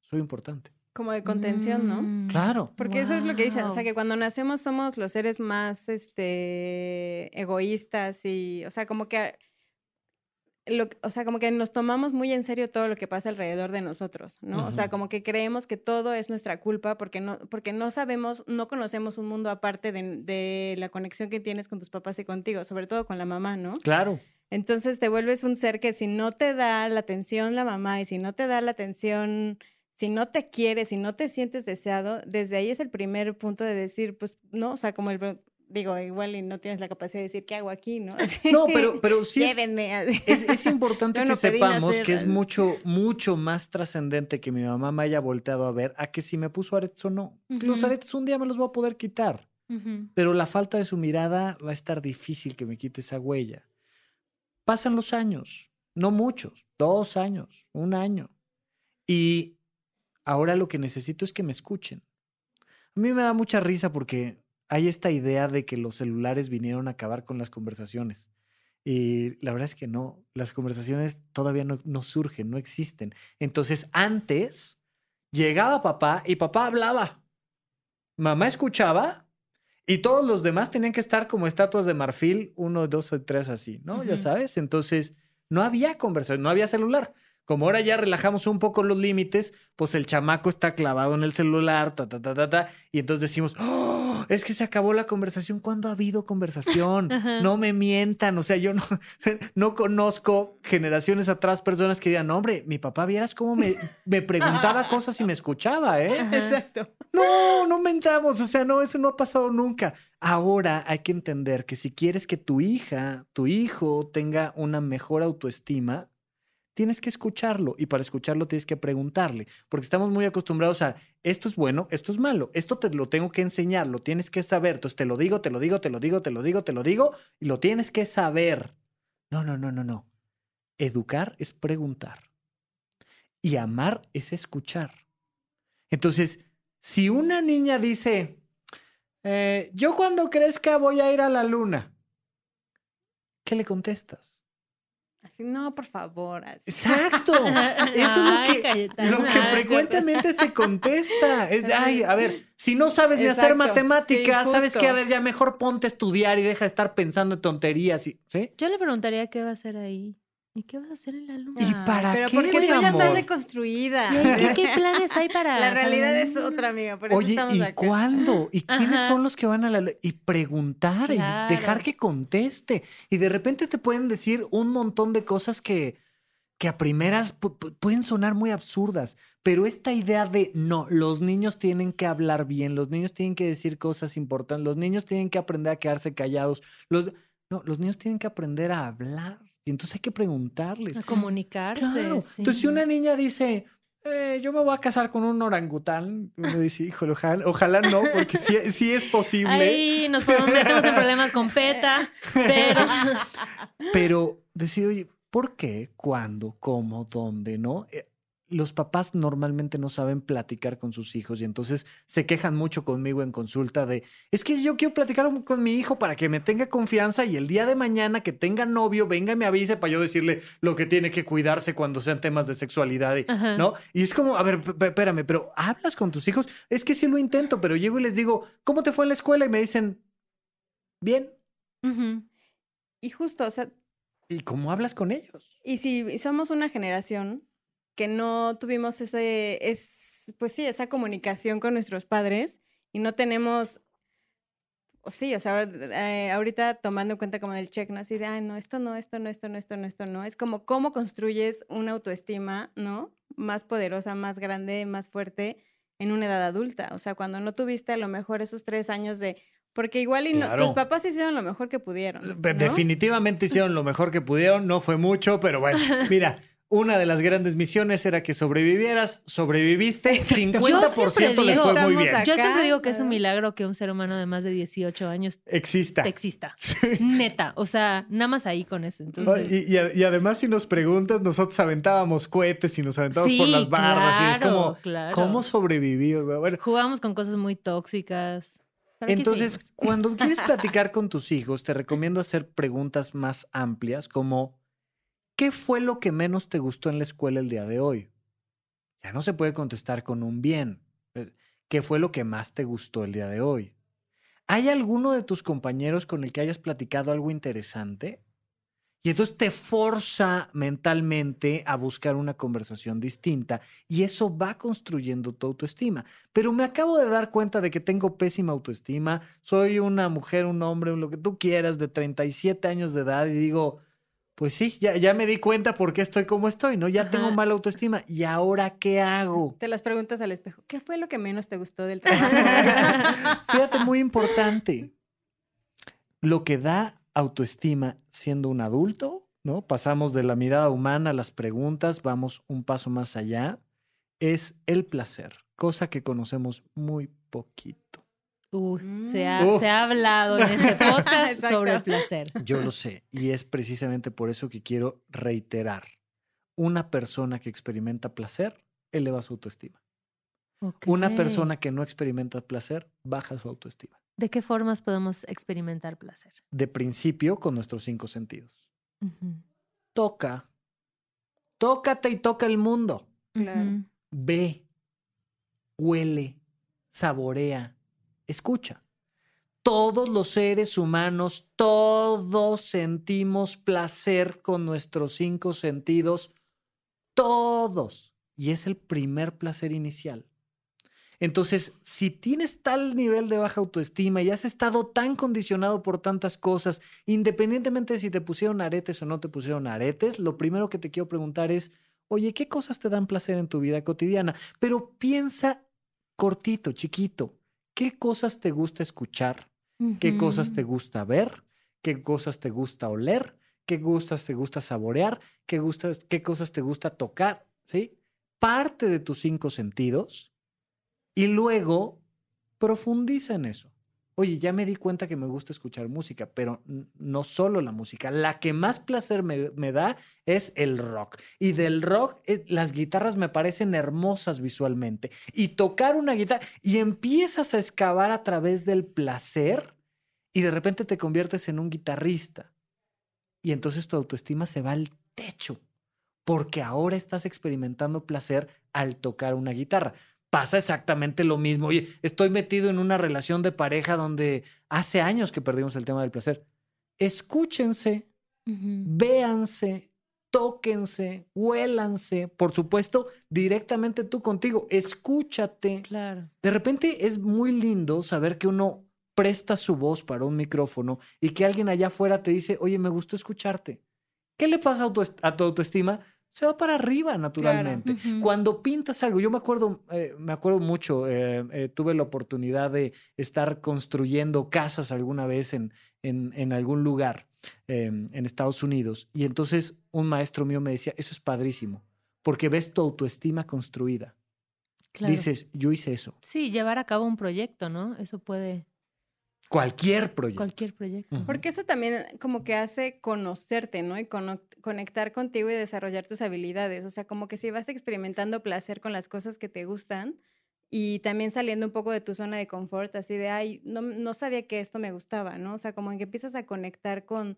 soy importante. Como de contención, ¿no? Mm. Claro. Porque eso es lo que dicen, o sea, que cuando nacemos somos los seres más este egoístas y, o sea, como que lo, o sea, como que nos tomamos muy en serio todo lo que pasa alrededor de nosotros, ¿no? O sea, como que creemos que todo es nuestra culpa porque no, porque no sabemos, no conocemos un mundo aparte de, de la conexión que tienes con tus papás y contigo, sobre todo con la mamá, ¿no? Claro. Entonces te vuelves un ser que si no te da la atención la mamá y si no te da la atención, si no te quieres, si no te sientes deseado, desde ahí es el primer punto de decir, pues no, o sea, como el, digo, igual y no tienes la capacidad de decir, ¿qué hago aquí? ¿no? No, pero, pero sí. Llévenme. Es, es importante que no sepamos que es mucho, mucho más trascendente que mi mamá me haya volteado a ver a que si me puso aretes o no. Los aretes un día me los voy a poder quitar, pero la falta de su mirada va a estar difícil que me quite esa huella. Pasan los años, no muchos, dos años, un año. Y ahora lo que necesito es que me escuchen. A mí me da mucha risa porque hay esta idea de que los celulares vinieron a acabar con las conversaciones. Y la verdad es que no, las conversaciones todavía no, no surgen, no existen. Entonces, antes llegaba papá y papá hablaba. Mamá escuchaba y todos los demás tenían que estar como estatuas de marfil, uno, dos o tres así, ¿no? Ya sabes. Entonces, no había conversación, no había celular. Como ahora ya relajamos un poco los límites, pues el chamaco está clavado en el celular, ta, ta, ta, ta, ta, y entonces decimos, "Oh, es que se acabó la conversación. ¿Cuándo ha habido conversación? No me mientan, o sea, yo no, no conozco generaciones atrás personas que digan, "No, hombre, mi papá vieras cómo me, me preguntaba cosas y me escuchaba, ¿eh? Ajá. Exacto. No, no mentamos, o sea, no, eso no ha pasado nunca. Ahora hay que entender que si quieres que tu hija, tu hijo tenga una mejor autoestima, tienes que escucharlo y para escucharlo tienes que preguntarle, porque estamos muy acostumbrados a esto es bueno, esto es malo, esto te lo tengo que enseñar, lo tienes que saber, entonces te lo digo, te lo digo, te lo digo, te lo digo, te lo digo y lo tienes que saber. No, no, no, no, no. Educar es preguntar y amar es escuchar. Entonces, si una niña dice, eh, yo cuando crezca voy a ir a la luna, ¿qué le contestas? Así, no, por favor. así. Exacto. Eso es lo que, Cayetana. lo que frecuentemente se contesta. Es de, ay, a ver, si no sabes ni hacer matemáticas, Sí, sabes que, a ver, ya mejor ponte a estudiar y deja de estar pensando en tonterías. y- ¿Sí? Yo le preguntaría qué va a hacer ahí. ¿Y qué vas a hacer en la luna? ¿Y para pero qué, porque tú ya estás deconstruida. ¿Y qué planes hay para La para realidad es luna? otra, amiga. Por eso Oye, estamos ¿y acá. cuándo? ¿Y quiénes Ajá. son los que van a la... Y preguntar Claro. y dejar que conteste. Y de repente te pueden decir un montón de cosas que, que a primeras pu- pu- pueden sonar muy absurdas. Pero esta idea de, no, los niños tienen que hablar bien, los niños tienen que decir cosas importantes, los niños tienen que aprender a quedarse callados. Los, no, los niños tienen que aprender a hablar. Y entonces hay que preguntarles. A comunicarse. Claro. sí. Entonces, si una niña dice, eh, yo me voy a casar con un orangután, uno dice, híjole, ojalá, ojalá no, porque sí, sí es posible. Ahí nos metemos en problemas con PETA, pero Pero decir, oye, ¿por qué? ¿Cuándo? ¿Cómo? ¿Dónde? ¿No? Eh, Los papás normalmente no saben platicar con sus hijos y entonces se quejan mucho conmigo en consulta de, es que yo quiero platicar con mi hijo para que me tenga confianza y el día de mañana que tenga novio venga y me avise para yo decirle lo que tiene que cuidarse cuando sean temas de sexualidad, y-. ¿no? Y es como, a ver, espérame, pero hablas con tus hijos, es que sí lo intento, pero llego y les digo, ¿cómo te fue en la escuela? Y me dicen, bien. Y justo, o sea, ¿Y cómo hablas con ellos? y si somos una generación que no tuvimos ese, es, pues sí, esa comunicación con nuestros padres y no tenemos, o sí, o sea, eh, ahorita tomando en cuenta como el check, ¿no? Así de, ay, no, esto no, esto no, esto no, esto no, esto no. Es como cómo construyes una autoestima, ¿no? Más poderosa, más grande, más fuerte en una edad adulta. O sea, cuando no tuviste a lo mejor esos tres años de... Porque igual y no, Claro. tus papás hicieron lo mejor que pudieron. ¿no? Definitivamente hicieron lo mejor que pudieron, no fue mucho, pero bueno, mira, una de las grandes misiones era que sobrevivieras, sobreviviste, Exacto. 50% les fue muy bien. acá. Yo siempre digo que es un milagro que un ser humano de más de 18 años Exista. exista. Neta. O sea, nada más ahí con eso. Entonces, Y, y a- y además, si nos preguntas, nosotros aventábamos cohetes y nos aventábamos por las bardas. y es claro, como, claro. ¿cómo sobrevivir? Bueno, jugamos con cosas muy tóxicas. Entonces, cuando quieres platicar con tus hijos, te recomiendo hacer preguntas más amplias, como ¿qué fue lo que menos te gustó en la escuela el día de hoy? Ya no se puede contestar con un bien. Eh, ¿Qué fue lo que más te gustó el día de hoy? ¿Hay alguno de tus compañeros con el que hayas platicado algo interesante? Y entonces te forza mentalmente a buscar una conversación distinta y eso va construyendo tu autoestima. Pero me acabo de dar cuenta de que tengo pésima autoestima, soy una mujer, un hombre, lo que tú quieras, de 37 años de edad y digo, pues sí, ya, ya me di cuenta por qué estoy como estoy, ¿no? Ya tengo mala autoestima. ¿Y ahora qué hago? Te las preguntas al espejo. ¿Qué fue lo que menos te gustó del trabajo? Fíjate, muy importante. Lo que da autoestima siendo un adulto, ¿no? Pasamos de la mirada humana a las preguntas, vamos un paso más allá, es el placer, cosa que conocemos muy poquito. Uy, Mm. se, ha, Uf. se ha hablado en este podcast sobre el placer. Yo lo sé, y es precisamente por eso que quiero reiterar. Una persona que experimenta placer eleva su autoestima. Una persona que no experimenta placer baja su autoestima. ¿De qué formas podemos experimentar placer? De principio, con nuestros cinco sentidos. Toca. Tócate y toca el mundo. Claro. Ujú. Ve, huele, saborea, escucha. Todos los seres humanos, todos sentimos placer con nuestros cinco sentidos, todos. Y es el primer placer inicial. Entonces, si tienes tal nivel de baja autoestima y has estado tan condicionado por tantas cosas, independientemente de si te pusieron aretes o no te pusieron aretes, lo primero que te quiero preguntar es, oye, ¿qué cosas te dan placer en tu vida cotidiana? Pero piensa cortito, chiquito, ¿qué cosas te gusta escuchar? ¿Qué cosas te gusta ver? ¿Qué cosas te gusta oler? ¿Qué gustas te gusta saborear? ¿Qué, gustas, qué cosas te gusta tocar? ¿Sí? Parte de tus cinco sentidos y luego profundiza en eso. Oye, ya me di cuenta que me gusta escuchar música, pero no solo la música. La que más placer me, me da es el rock. Y del rock, eh, las guitarras me parecen hermosas visualmente. Y tocar una guitarra, y empiezas a excavar a través del placer, y de repente te conviertes en un guitarrista. Y entonces tu autoestima se va al techo, porque ahora estás experimentando placer al tocar una guitarra pasa exactamente lo mismo. Oye, estoy metido en una relación de pareja donde hace años que perdimos el tema del placer. Escúchense, véanse, tóquense, huélanse. Por supuesto, directamente tú contigo. Escúchate. Claro. De repente es muy lindo saber que uno presta su voz para un micrófono y que alguien allá afuera te dice, oye, me gustó escucharte. ¿Qué le pasa a tu, a tu autoestima? Se va para arriba naturalmente. Cuando pintas algo, yo me acuerdo, eh, me acuerdo mucho, eh, eh, tuve la oportunidad de estar construyendo casas alguna vez en, en, en algún lugar eh, en Estados Unidos. Y entonces un maestro mío me decía, eso es padrísimo, porque ves tu autoestima construida. Claro. Dices, yo hice eso. Sí, llevar a cabo un proyecto, ¿no? Eso puede. Cualquier proyecto. Cualquier proyecto. Porque eso también como que hace conocerte, ¿no? Y cono- conectar contigo y desarrollar tus habilidades. O sea, como que si vas experimentando placer con las cosas que te gustan y también saliendo un poco de tu zona de confort, así de, ay, no, no sabía que esto me gustaba, ¿no? O sea, como que empiezas a conectar con,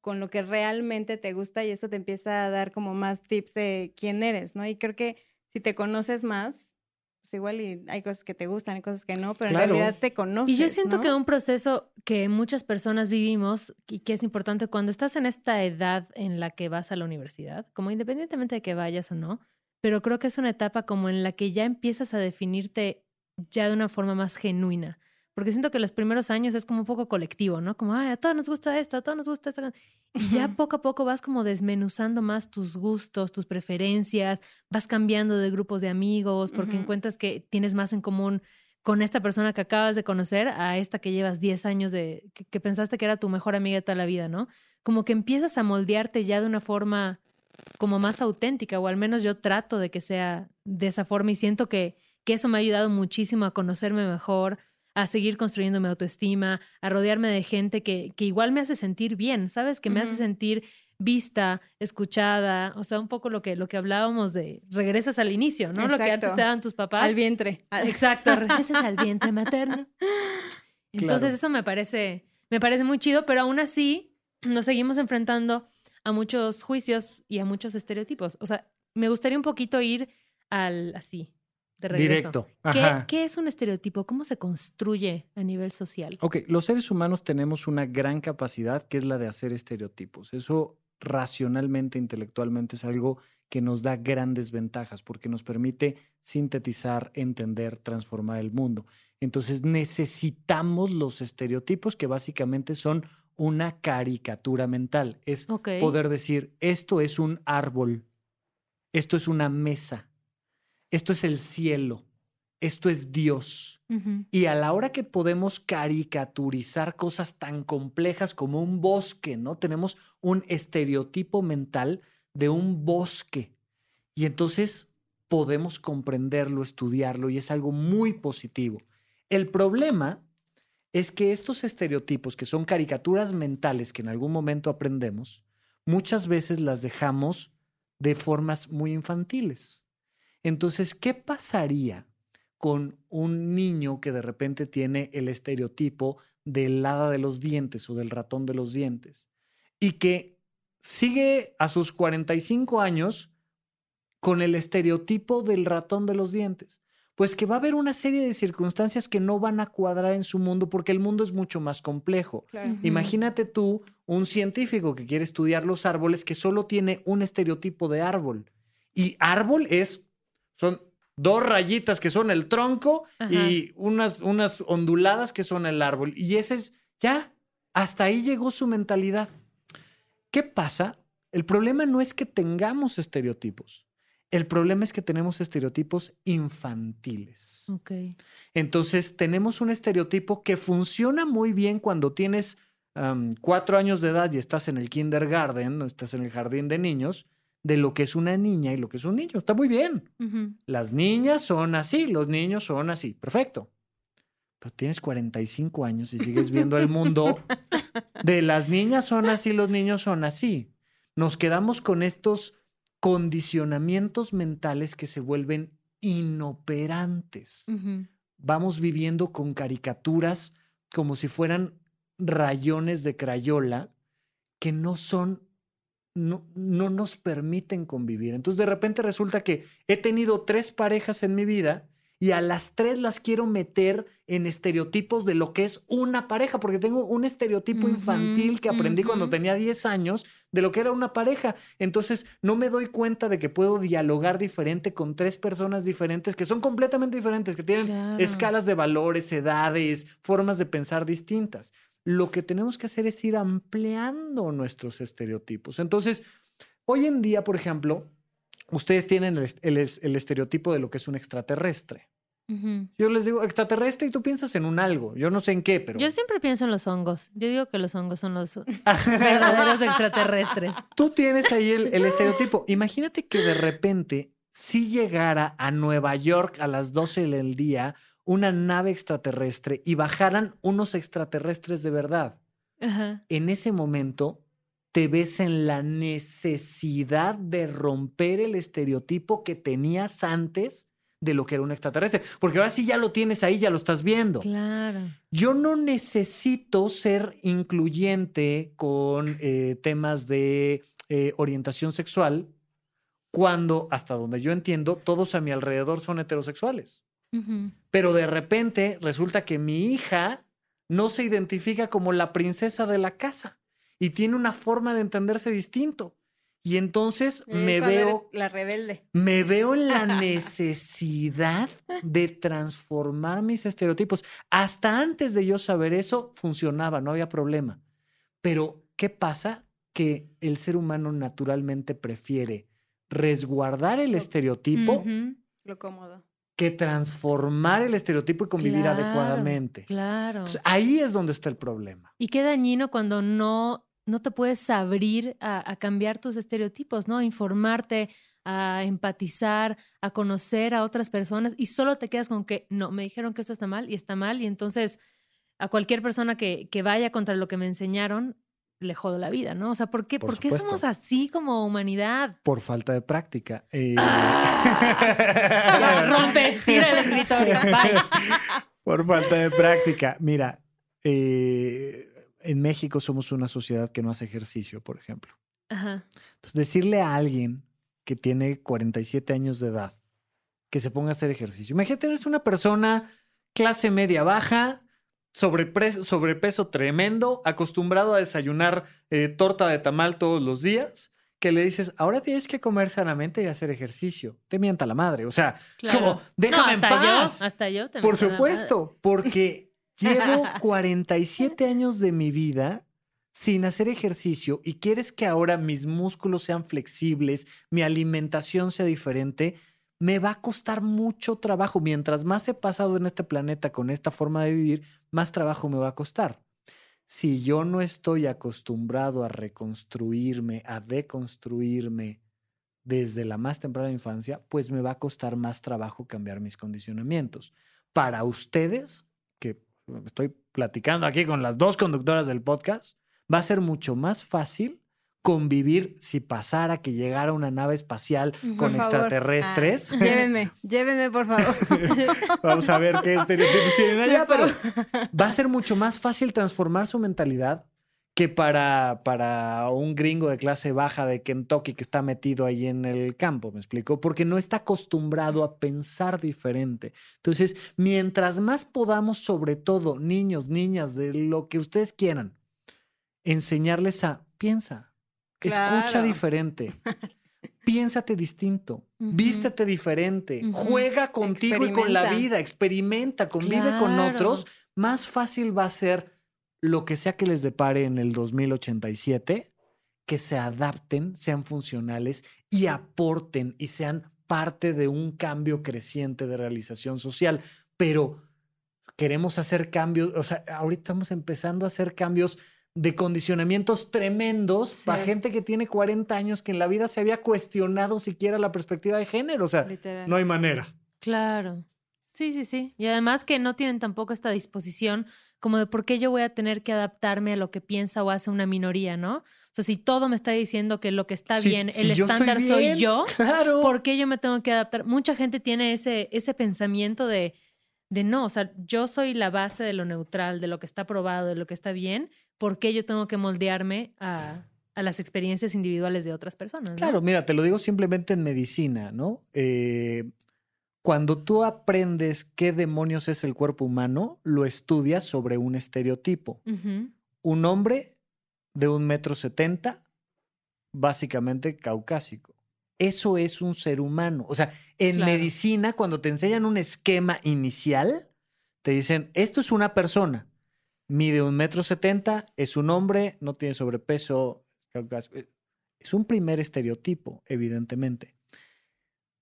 con lo que realmente te gusta y eso te empieza a dar como más tips de quién eres, ¿no? Y creo que si te conoces más, pues igual y hay cosas que te gustan, hay cosas que no, pero Claro. en realidad te conoces. Y yo siento ¿no? que un proceso que muchas personas vivimos y que es importante cuando estás en esta edad en la que vas a la universidad, como independientemente de que vayas o no, pero creo que es una etapa como en la que ya empiezas a definirte ya de una forma más genuina. Porque siento que los primeros años es como un poco colectivo, ¿no? Como, ay, a todos nos gusta esto, a todos nos gusta esto. Y ya poco a poco vas como desmenuzando más tus gustos, tus preferencias, vas cambiando de grupos de amigos porque encuentras que tienes más en común con esta persona que acabas de conocer a esta que llevas 10 años de que, que pensaste que era tu mejor amiga de toda la vida, ¿no? Como que empiezas a moldearte ya de una forma como más auténtica, o al menos yo trato de que sea de esa forma y siento que, que eso me ha ayudado muchísimo a conocerme mejor, a seguir construyendo mi autoestima, a rodearme de gente que, que igual me hace sentir bien, ¿sabes? Que me hace sentir vista, escuchada, o sea, un poco lo que, lo que hablábamos de regresas al inicio, ¿no? Lo que antes te daban tus papás. Al vientre. Al- Exacto, regresas al vientre materno. Entonces Claro. eso me parece, me parece muy chido, pero aún así nos seguimos enfrentando a muchos juicios y a muchos estereotipos. O sea, me gustaría un poquito ir al así, de regreso. Directo. ¿Qué, Ajá. qué es un estereotipo? ¿Cómo se construye a nivel social? Ok, los seres humanos tenemos una gran capacidad que es la de hacer estereotipos. Eso racionalmente, intelectualmente es algo que nos da grandes ventajas porque nos permite sintetizar, entender, transformar el mundo. Entonces necesitamos los estereotipos que básicamente son una caricatura mental. Es poder decir, esto es un árbol, esto es una mesa, esto es el cielo, esto es Dios. Y a la hora que podemos caricaturizar cosas tan complejas como un bosque, ¿no? Tenemos un estereotipo mental de un bosque. Y entonces podemos comprenderlo, estudiarlo y es algo muy positivo. El problema es que estos estereotipos, que son caricaturas mentales que en algún momento aprendemos, muchas veces las dejamos de formas muy infantiles. Entonces, ¿qué pasaría con un niño que de repente tiene el estereotipo del hada de los dientes o del ratón de los dientes y que sigue a sus 45 años con el estereotipo del ratón de los dientes? Pues que va a haber una serie de circunstancias que no van a cuadrar en su mundo porque el mundo es mucho más complejo. Claro. Imagínate tú un científico que quiere estudiar los árboles que solo tiene un estereotipo de árbol. Y árbol es, son dos rayitas que son el tronco Ajá. y unas, unas onduladas que son el árbol. Y ese es, ya, hasta ahí llegó su mentalidad. ¿Qué pasa? El problema no es que tengamos estereotipos. El problema es que tenemos estereotipos infantiles. Entonces, tenemos un estereotipo que funciona muy bien cuando tienes cuatro años de edad y estás en el kindergarten, estás en el jardín de niños, de lo que es una niña y lo que es un niño. Está muy bien. Las niñas son así, los niños son así. Perfecto. Pero tienes 45 años y sigues viendo el mundo de las niñas son así, los niños son así. Nos quedamos con estos condicionamientos mentales que se vuelven inoperantes vamos viviendo con caricaturas como si fueran rayones de crayola que no son, no, no nos permiten convivir. Entonces de repente resulta que he tenido tres parejas en mi vida y a las tres las quiero meter en estereotipos de lo que es una pareja, porque tengo un estereotipo infantil que aprendí cuando tenía 10 años de lo que era una pareja. Entonces no me doy cuenta de que puedo dialogar diferente con tres personas diferentes que son completamente diferentes, que tienen Claro. escalas de valores, edades, formas de pensar distintas. Lo que tenemos que hacer es ir ampliando nuestros estereotipos. Entonces, hoy en día, por ejemplo, ustedes tienen el, est- el es- el estereotipo de lo que es un extraterrestre. Yo les digo extraterrestre y tú piensas en un algo. Yo no sé en qué, pero Yo siempre pienso en los hongos. Yo digo que los hongos son los verdaderos extraterrestres. tú tienes ahí el, el estereotipo. Imagínate que de repente, si llegara a Nueva York a las 12 del día una nave extraterrestre y bajaran unos extraterrestres de verdad. Ajá. en ese momento te ves en la necesidad de romper el estereotipo que tenías antes de lo que era un extraterrestre. Porque ahora sí ya lo tienes ahí, ya lo estás viendo. Claro. Yo no necesito ser incluyente con eh, temas de eh, orientación sexual cuando, hasta donde yo entiendo, todos a mi alrededor son heterosexuales. Pero de repente resulta que mi hija no se identifica como la princesa de la casa y tiene una forma de entenderse distinto. Y entonces Eh, me veo, La rebelde. me veo en la necesidad de transformar mis estereotipos. Hasta antes de yo saber eso, funcionaba, no había problema. Pero, ¿qué pasa? Que el ser humano naturalmente prefiere resguardar el estereotipo. Lo cómodo. Que transformar el estereotipo y convivir Claro, adecuadamente. Claro. Entonces, ahí es donde está el problema. Y qué dañino cuando no no te puedes abrir a, a cambiar tus estereotipos, ¿no? A informarte, a empatizar, a conocer a otras personas y solo te quedas con que no, me dijeron que esto está mal y está mal y entonces a cualquier persona que, que vaya contra lo que me enseñaron, le jodo la vida, ¿no? O sea, ¿por qué, Por ¿por qué somos así como humanidad? Por falta de práctica. Eh, Ya, rompe, tira el escritorio, bye. Por falta de práctica. Mira, eh, en México somos una sociedad que no hace ejercicio, por ejemplo. Ajá. Entonces, decirle a alguien que tiene 47 años de edad que se ponga a hacer ejercicio. Imagínate, eres una persona clase media baja, sobrepeso tremendo, acostumbrado a desayunar eh, torta de tamal todos los días, que le dices, ahora tienes que comer sanamente y hacer ejercicio. Te mienta la madre. O sea, es como, déjame no, en hasta paz. Yo, hasta yo te Por supuesto, porque llevo 47 años de mi vida sin hacer ejercicio y quieres que ahora mis músculos sean flexibles, mi alimentación sea diferente, me va a costar mucho trabajo. Mientras más he pasado en este planeta con esta forma de vivir, más trabajo me va a costar. Si yo no estoy acostumbrado a reconstruirme, a deconstruirme desde la más temprana infancia, pues me va a costar más trabajo cambiar mis condicionamientos. Para ustedes, que estoy platicando aquí con las dos conductoras del podcast, va a ser mucho más fácil convivir si pasara que llegara una nave espacial con favor. extraterrestres. Ah, llévenme, llévenme, por favor. Vamos a ver qué estereotipos tienen allá, pero va a ser mucho más fácil transformar su mentalidad que para, para un gringo de clase baja de Kentucky que está metido ahí en el campo, ¿me explico? Porque no está acostumbrado a pensar diferente. Entonces, mientras más podamos, sobre todo niños, niñas, de lo que ustedes quieran, enseñarles a piensa, escucha diferente. Piénsate distinto, vístete diferente, juega contigo y con la vida, experimenta, convive con otros, más fácil va a ser lo que sea que les depare en el 2087, que se adapten, sean funcionales y aporten y sean parte de un cambio creciente de realización social. Pero queremos hacer cambios, o sea, ahorita estamos empezando a hacer cambios de condicionamientos tremendos Sí, para es. gente que tiene 40 años que en la vida se había cuestionado siquiera la perspectiva de género. O sea, Literal. no hay manera. Claro. Sí, sí, sí. Y además que no tienen tampoco esta disposición como de por qué yo voy a tener que adaptarme a lo que piensa o hace una minoría, ¿no? O sea, si todo me está diciendo que lo que está Si- bien, si el estándar soy yo, Claro. ¿por qué yo me tengo que adaptar? Mucha gente tiene ese, ese pensamiento de, de no, o sea, yo soy la base de lo neutral, de lo que está probado, de lo que está bien, ¿por qué yo tengo que moldearme a, a las experiencias individuales de otras personas? ¿no? Claro, mira, te lo digo simplemente en medicina, ¿no? Eh, cuando tú aprendes qué demonios es el cuerpo humano, lo estudias sobre un estereotipo. Un hombre de un metro setenta, básicamente caucásico. Eso es un ser humano. O sea, en Claro. medicina, cuando te enseñan un esquema inicial, te dicen, esto es una persona, mide un metro setenta, es un hombre, no tiene sobrepeso, caucásico. Es un primer estereotipo, evidentemente.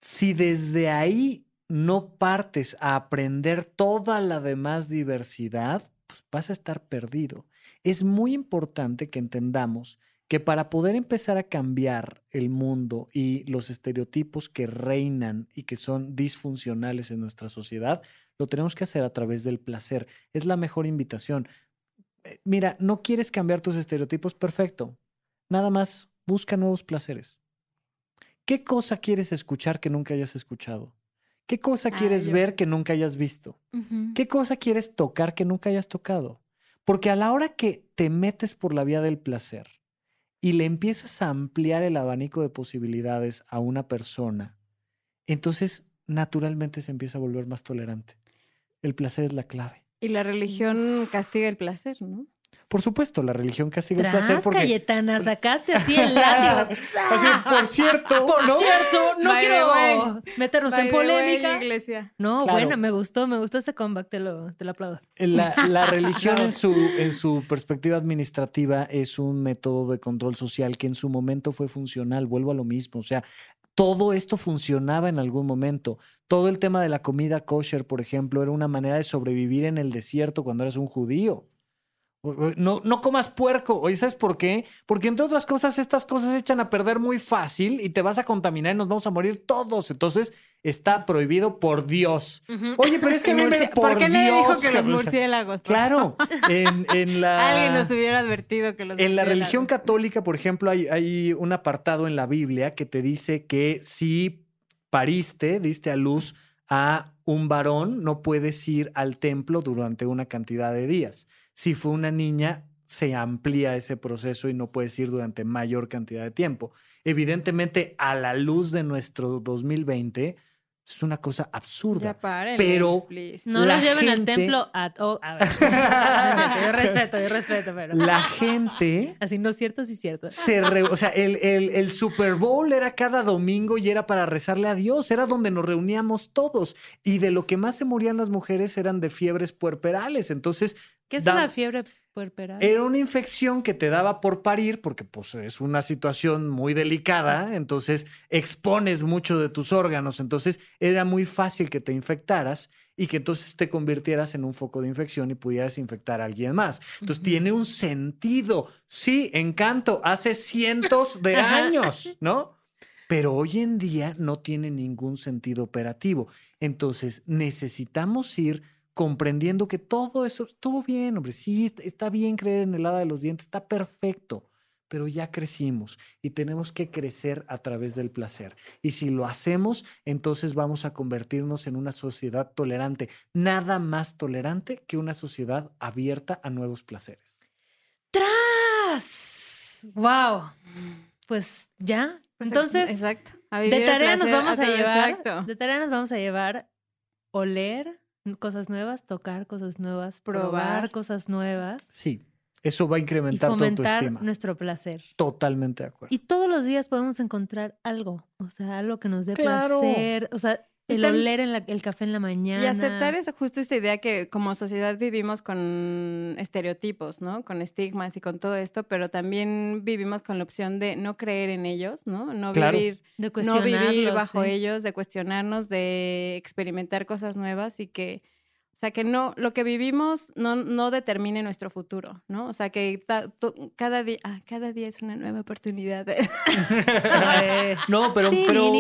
Si desde ahí no partes a aprender toda la demás diversidad, pues vas a estar perdido. Es muy importante que entendamos que para poder empezar a cambiar el mundo y los estereotipos que reinan y que son disfuncionales en nuestra sociedad, lo tenemos que hacer a través del placer. Es la mejor invitación. Eh, Mira, no quieres cambiar tus estereotipos, perfecto. Nada más busca nuevos placeres. ¿Qué cosa quieres escuchar que nunca hayas escuchado? ¿Qué cosa quieres ver que nunca hayas visto? ¿Qué cosa quieres tocar que nunca hayas tocado? Porque a la hora que te metes por la vía del placer y le empiezas a ampliar el abanico de posibilidades a una persona, entonces naturalmente se empieza a volver más tolerante. El placer es la clave. Y la religión castiga el placer, ¿no? Por supuesto, la religión castiga el placer Tras, porque... Cayetana, sacaste así el látigo. Así, por cierto, Por ¿no? cierto, no By quiero meternos By en polémica. iglesia. No, Claro. bueno, me gustó, me gustó ese comeback, te lo, te lo aplaudo. La, la religión en su, en su perspectiva administrativa es un método de control social que en su momento fue funcional. Vuelvo a lo mismo. O sea, todo esto funcionaba en algún momento. Todo el tema de la comida kosher, por ejemplo, era una manera de sobrevivir en el desierto cuando eras un judío. No, no comas puerco. Oye, ¿sabes por qué? Porque entre otras cosas, estas cosas se echan a perder muy fácil y te vas a contaminar y nos vamos a morir todos. Entonces, está prohibido por Dios. Oye, pero es que a mí me, ¿Por qué Dios, le dijo que los murciélagos? Claro, en, en la... Alguien nos hubiera advertido que los En la religión católica, por ejemplo, hay, hay un apartado en la Biblia que te dice que si pariste, diste a luz a un varón, no puedes ir al templo durante una cantidad de días. Si fue una niña, se amplía ese proceso y no puedes ir durante mayor cantidad de tiempo. Evidentemente, a la luz de nuestro 2020, es una cosa absurda. Ya párenle, pero please. No La los lleven al templo a... oh, a ver. Yo respeto, yo respeto, pero... La gente Así no es cierto, sí es cierto. se re- o sea, el, el- el Super Bowl era cada domingo y era para rezarle a Dios, era donde nos reuníamos todos. Y de lo que más se morían las mujeres eran de fiebres puerperales. Entonces, ¿Qué es da- una fiebre puerperal? era una infección que te daba por parir, porque pues es una situación muy delicada, entonces expones mucho de tus órganos, entonces era muy fácil que te infectaras y que entonces te convirtieras en un foco de infección y pudieras infectar a alguien más. Entonces tiene un sentido. Sí, encanto, hace cientos de años, ¿no? Pero hoy en día no tiene ningún sentido operativo. Entonces necesitamos ir comprendiendo que todo eso estuvo bien, hombre. Sí, está- bien creer en el hada de los dientes, está perfecto. Pero ya crecimos y tenemos que crecer a través del placer. Y si lo hacemos, entonces vamos a convertirnos en una sociedad tolerante. Nada más tolerante que una sociedad abierta a nuevos placeres. ¡Tras! ¡Wow! Pues ya. Pues Entonces, exacto. A vivir de el tarea nos vamos a llevar. Exacto. De tarea nos vamos a llevar oler cosas nuevas, tocar cosas nuevas, probar, Probar. cosas nuevas Sí, eso va a y incrementar tu fomentar autoestima. nuestro placer. Totalmente de acuerdo. Y todos los días podemos encontrar algo, o sea, algo que nos dé Claro. placer, o sea, Y el oler en la- el café en la mañana. Y aceptar es justo esta idea que como sociedad vivimos con estereotipos, ¿no? Con estigmas y con todo esto, pero también vivimos con la opción de no creer en ellos, ¿no? No Claro. vivir, de no vivir bajo sí. ellos, de cuestionarnos, de experimentar cosas nuevas y que, o sea, que no, lo que vivimos no, no determine nuestro futuro, ¿no? O sea, que ta- to- cada día, ah, cada día es una nueva oportunidad. No, pero, pero,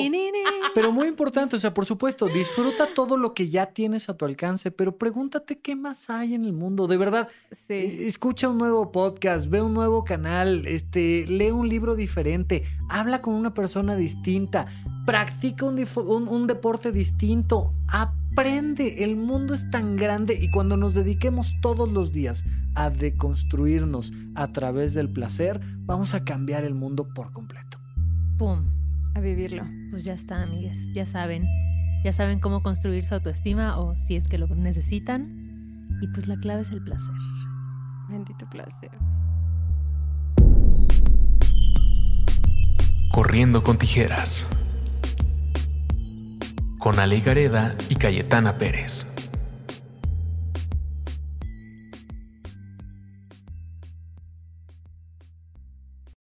pero muy importante, o sea, por supuesto, disfruta todo lo que ya tienes a tu alcance, pero pregúntate qué más hay en el mundo. De verdad, sí. eh, escucha un nuevo podcast, ve un nuevo canal, este, lee un libro diferente, habla con una persona distinta, practica un- un deporte distinto, aprende. El mundo es tan grande y cuando nos dediquemos todos los días a deconstruirnos a través del placer, vamos a cambiar el mundo por completo. Pum. A vivirlo. Pues ya está, amigues. Ya saben. Ya saben cómo construir su autoestima o si es que lo necesitan. Y pues la clave es el placer. Bendito placer. Corriendo con tijeras. Con Ale Gareda y Cayetana Pérez.